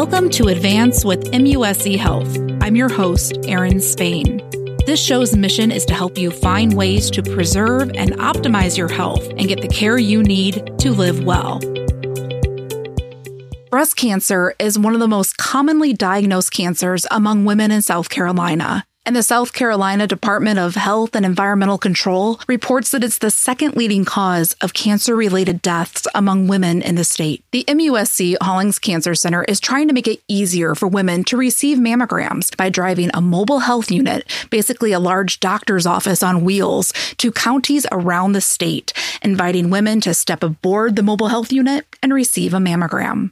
Welcome to Advance with MUSC Health. I'm your host, Erin Spain. This show's mission is to help you find ways to preserve and optimize your health and get the care you need to live well. Breast cancer is one of the most commonly diagnosed cancers among women in South Carolina. And the South Carolina Department of Health and Environmental Control reports that it's the second leading cause of cancer related deaths among women in the state. The MUSC Hollings Cancer Center is trying to make it easier for women to receive mammograms by driving a mobile health unit, basically a large doctor's office on wheels, to counties around the state, inviting women to step aboard the mobile health unit and receive a mammogram.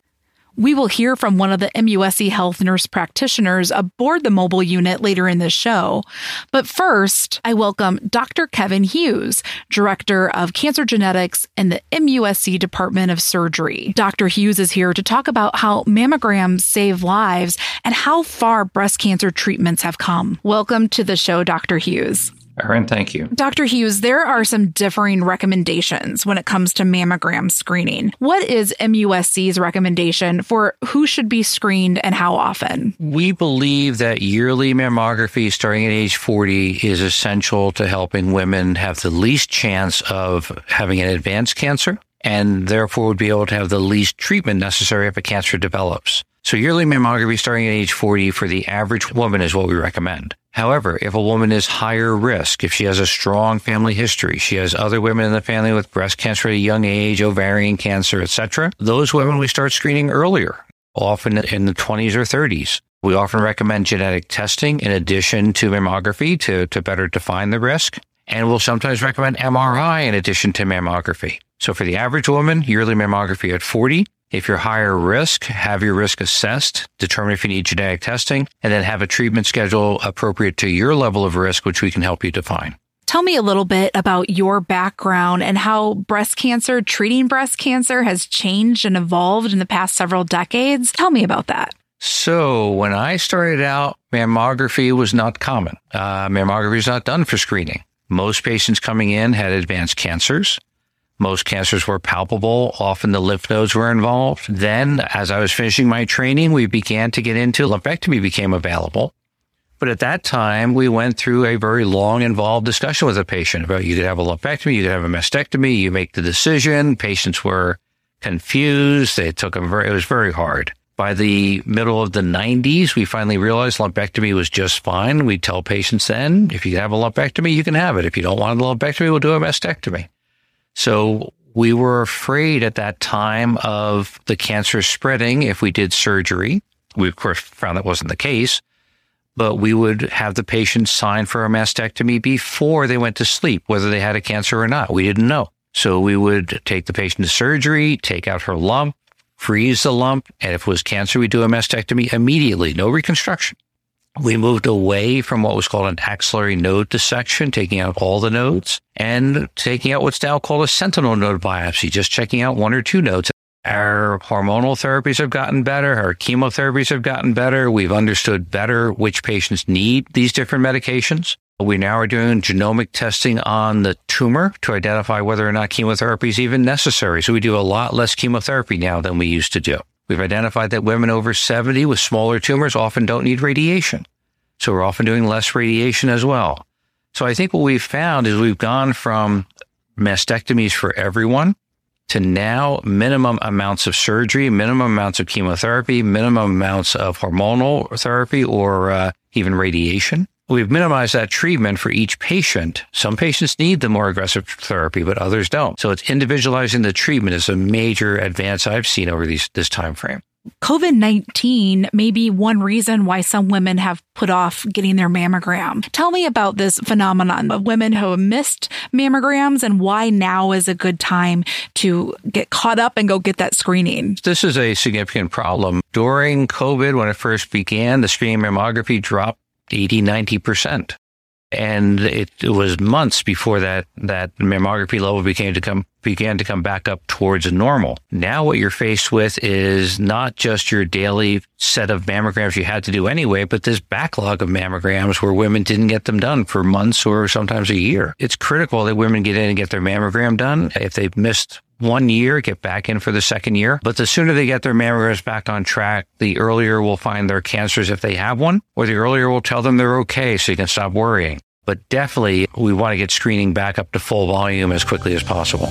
We will hear from one of the MUSC health nurse practitioners aboard the mobile unit later in the show. But first, I welcome Dr. Kevin Hughes, Director of Cancer Genetics in the MUSC Department of Surgery. Dr. Hughes is here to talk about how mammograms save lives and how far breast cancer treatments have come. Welcome to the show, Dr. Hughes. Erin, thank you. Dr. Hughes, there are some differing recommendations when it comes to mammogram screening. What is MUSC's recommendation for who should be screened and how often? We believe that yearly mammography starting at age 40 is essential to helping women have the least chance of having an advanced cancer and therefore would be able to have the least treatment necessary if a cancer develops. So yearly mammography starting at age 40 for the average woman is what we recommend. However, if a woman is higher risk, if she has a strong family history, she has other women in the family with breast cancer at a young age, ovarian cancer, etc., those women we start screening earlier, often in the 20s or 30s. We often recommend genetic testing in addition to mammography to, to better define the risk. And we'll sometimes recommend MRI in addition to mammography. So for the average woman, yearly mammography at 40. If you're higher risk, have your risk assessed, determine if you need genetic testing, and then have a treatment schedule appropriate to your level of risk, which we can help you define. Tell me a little bit about your background and how breast cancer, treating breast cancer has changed and evolved in the past several decades. Tell me about that. So when I started out, mammography was not common. Uh, mammography is not done for screening. Most patients coming in had advanced cancers. Most cancers were palpable. Often the lymph nodes were involved. Then, as I was finishing my training, we began to get into lumpectomy became available. But at that time, we went through a very long, involved discussion with a patient about you could have a lumpectomy, you could have a mastectomy, you make the decision. Patients were confused. It took them very, it was very hard. By the middle of the 90s, we finally realized lumpectomy was just fine. We tell patients then, if you have a lumpectomy, you can have it. If you don't want a lumpectomy, we'll do a mastectomy. So we were afraid at that time of the cancer spreading if we did surgery. We, of course, found that wasn't the case, but we would have the patient sign for a mastectomy before they went to sleep, whether they had a cancer or not. We didn't know. So we would take the patient to surgery, take out her lump, freeze the lump, and if it was cancer, we do a mastectomy immediately, no reconstruction. We moved away from what was called an axillary node dissection, taking out all the nodes and taking out what's now called a sentinel node biopsy, just checking out one or two nodes. Our hormonal therapies have gotten better. Our chemotherapies have gotten better. We've understood better which patients need these different medications. We now are doing genomic testing on the tumor to identify whether or not chemotherapy is even necessary. So we do a lot less chemotherapy now than we used to do. We've identified that women over 70 with smaller tumors often don't need radiation. So we're often doing less radiation as well. So I think what we've found is we've gone from mastectomies for everyone to now minimum amounts of surgery, minimum amounts of chemotherapy, minimum amounts of hormonal therapy or uh, even radiation. We've minimized that treatment for each patient. Some patients need the more aggressive therapy, but others don't. So it's individualizing the treatment is a major advance I've seen over these, this time frame. COVID 19 may be one reason why some women have put off getting their mammogram. Tell me about this phenomenon of women who have missed mammograms and why now is a good time to get caught up and go get that screening. This is a significant problem. During COVID, when it first began, the screening mammography dropped 80, 90%. And it, it, was months before that, that mammography level became to come, began to come back up towards normal. Now what you're faced with is not just your daily set of mammograms you had to do anyway, but this backlog of mammograms where women didn't get them done for months or sometimes a year. It's critical that women get in and get their mammogram done. If they've missed one year, get back in for the second year. But the sooner they get their mammograms back on track, the earlier we'll find their cancers if they have one, or the earlier we'll tell them they're okay so you can stop worrying. But definitely we want to get screening back up to full volume as quickly as possible.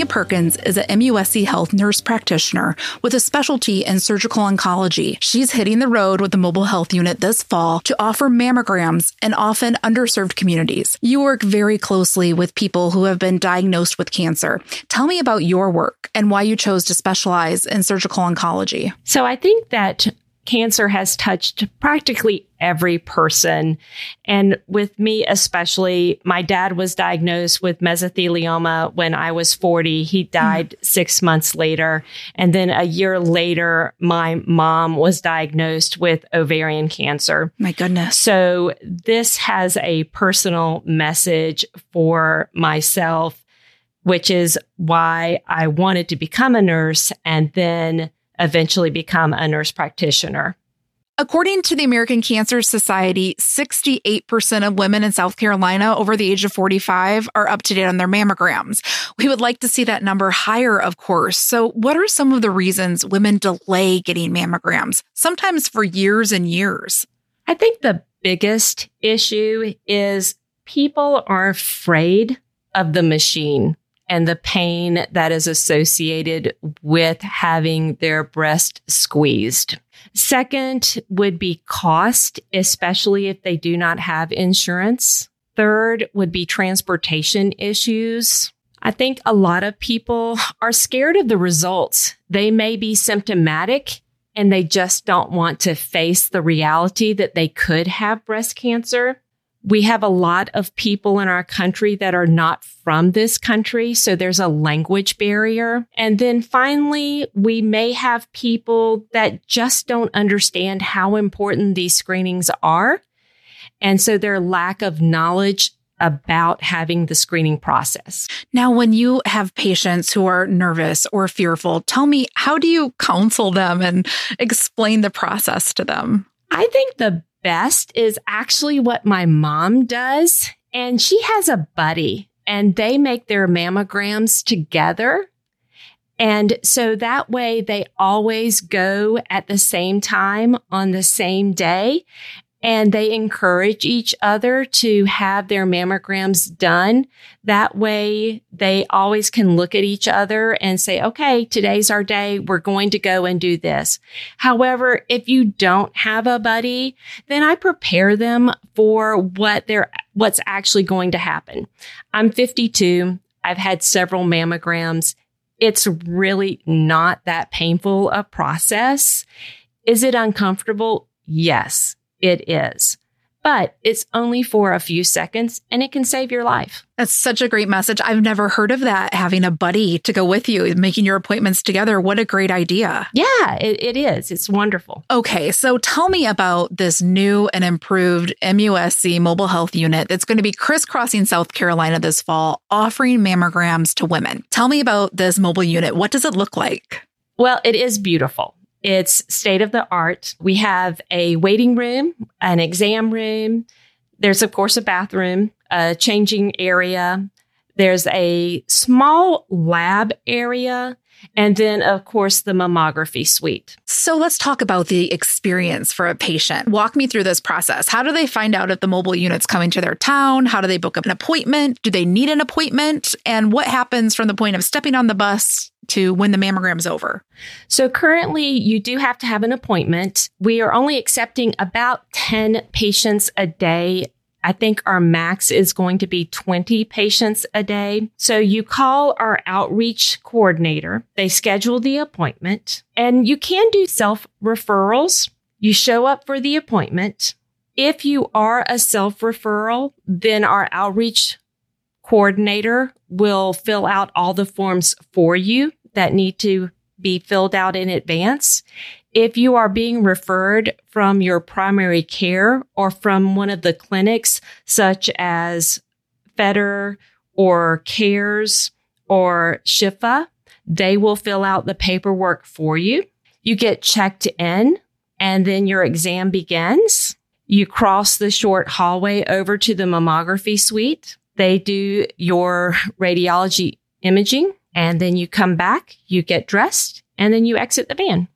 Tanya Perkins is a MUSC Health nurse practitioner with a specialty in surgical oncology. She's hitting the road with the mobile health unit this fall to offer mammograms in often underserved communities. You work very closely with people who have been diagnosed with cancer. Tell me about your work and why you chose to specialize in surgical oncology. So I think that cancer has touched practically every person. And with me, especially, my dad was diagnosed with mesothelioma when I was 40. He died mm. six months later. And then a year later, my mom was diagnosed with ovarian cancer. My goodness. So this has a personal message for myself, which is why I wanted to become a nurse and then eventually become a nurse practitioner. According to the American Cancer Society, 68% of women in South Carolina over the age of 45 are up to date on their mammograms. We would like to see that number higher, of course. So, what are some of the reasons women delay getting mammograms, sometimes for years and years? I think the biggest issue is people are afraid of the machine and the pain that is associated with having their breast squeezed. Second would be cost, especially if they do not have insurance. Third would be transportation issues. I think a lot of people are scared of the results. They may be symptomatic and they just don't want to face the reality that they could have breast cancer. We have a lot of people in our country that are not from this country. So there's a language barrier. And then finally, we may have people that just don't understand how important these screenings are. And so their lack of knowledge about having the screening process. Now, when you have patients who are nervous or fearful, tell me, how do you counsel them and explain the process to them? I think the best is actually what my mom does. And she has a buddy and they make their mammograms together. And so that way they always go at the same time on the same day and they encourage each other to have their mammograms done. That way they always can look at each other and say, okay, today's our day. We're going to go and do this. However, if you don't have a buddy, then I prepare them for what they're, what's actually going to happen. I'm 52. I've had several mammograms. It's really not that painful a process. Is it uncomfortable? Yes it is. But it's only for a few seconds and it can save your life. That's such a great message. I've never heard of that, having a buddy to go with you, making your appointments together. What a great idea. Yeah, it, it is. It's wonderful. Okay, so tell me about this new and improved MUSC mobile health unit that's going to be crisscrossing South Carolina this fall, offering mammograms to women. Tell me about this mobile unit. What does it look like? Well, it is beautiful. It's state of the art. We have a waiting room, an exam room. There's, of course, a bathroom, a changing area. There's a small lab area. And then, of course, the mammography suite. So let's talk about the experience for a patient. Walk me through this process. How do they find out if the mobile unit's coming to their town? How do they book an appointment? Do they need an appointment? And what happens from the point of stepping on the bus to when the mammogram's over? So currently you do have to have an appointment. We are only accepting about 10 patients a day I think our max is going to be 20 patients a day. So you call our outreach coordinator. They schedule the appointment and you can do self referrals. You show up for the appointment. If you are a self referral, then our outreach coordinator will fill out all the forms for you that need to be filled out in advance. If you are being referred from your primary care or from one of the clinics, such as Fetter or CARES or Shifa, They will fill out the paperwork for you. You get checked in and then your exam begins. You cross the short hallway over to the mammography suite. They do your radiology imaging and then you come back, you get dressed, and then you exit the van.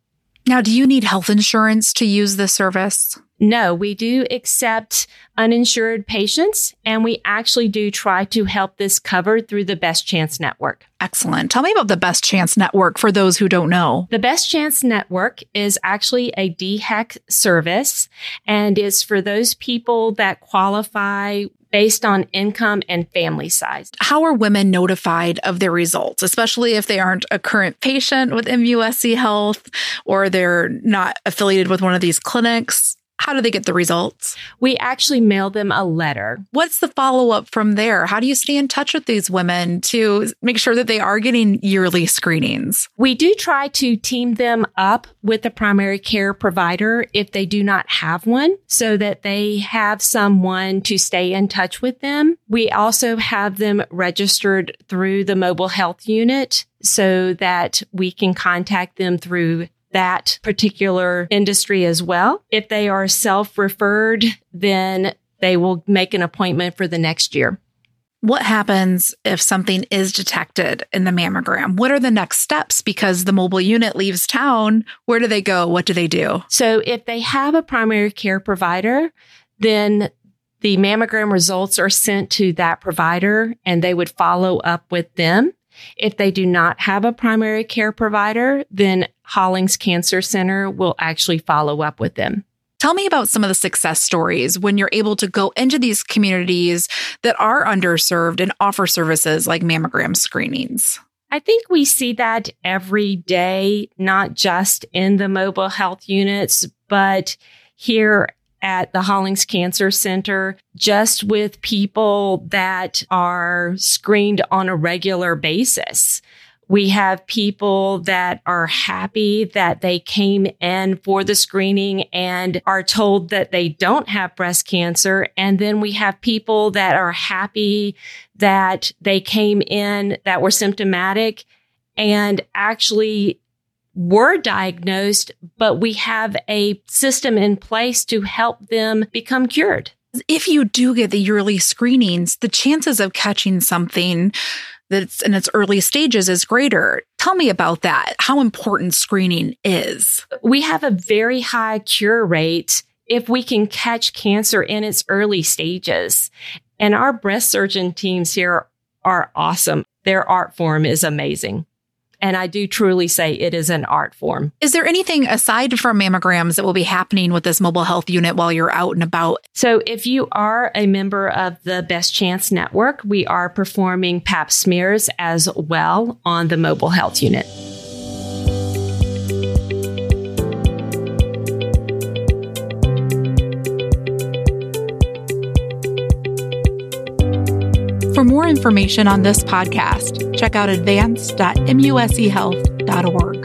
Now, do you need health insurance to use this service? No, we do accept uninsured patients and we actually do try to help this covered through the Best Chance Network. Excellent. Tell me about the Best Chance Network for those who don't know. The Best Chance Network is actually a DHEC service and is for those people that qualify based on income and family size. How are women notified of their results, especially if they aren't a current patient with MUSC Health or they're not affiliated with one of these clinics? How do they get the results? We actually mail them a letter. What's the follow up from there? How do you stay in touch with these women to make sure that they are getting yearly screenings? We do try to team them up with a primary care provider if they do not have one so that they have someone to stay in touch with them. We also have them registered through the mobile health unit so that we can contact them through that particular industry as well. If they are self referred, then they will make an appointment for the next year. What happens if something is detected in the mammogram? What are the next steps? Because the mobile unit leaves town. Where do they go? What do they do? So, if they have a primary care provider, then the mammogram results are sent to that provider and they would follow up with them. If they do not have a primary care provider, then Hollings Cancer Center will actually follow up with them. Tell me about some of the success stories when you're able to go into these communities that are underserved and offer services like mammogram screenings. I think we see that every day, not just in the mobile health units, but here at the Hollings Cancer Center, just with people that are screened on a regular basis. We have people that are happy that they came in for the screening and are told that they don't have breast cancer. And then we have people that are happy that they came in that were symptomatic and actually were diagnosed, but we have a system in place to help them become cured. If you do get the yearly screenings, the chances of catching something that's in its early stages is greater. Tell me about that, how important screening is. We have a very high cure rate if we can catch cancer in its early stages. And our breast surgeon teams here are awesome. Their art form is amazing. And I do truly say it is an art form. Is there anything aside from mammograms that will be happening with this mobile health unit while you're out and about? So, if you are a member of the Best Chance Network, we are performing pap smears as well on the mobile health unit. For more information on this podcast, check out advance.muschealth.org.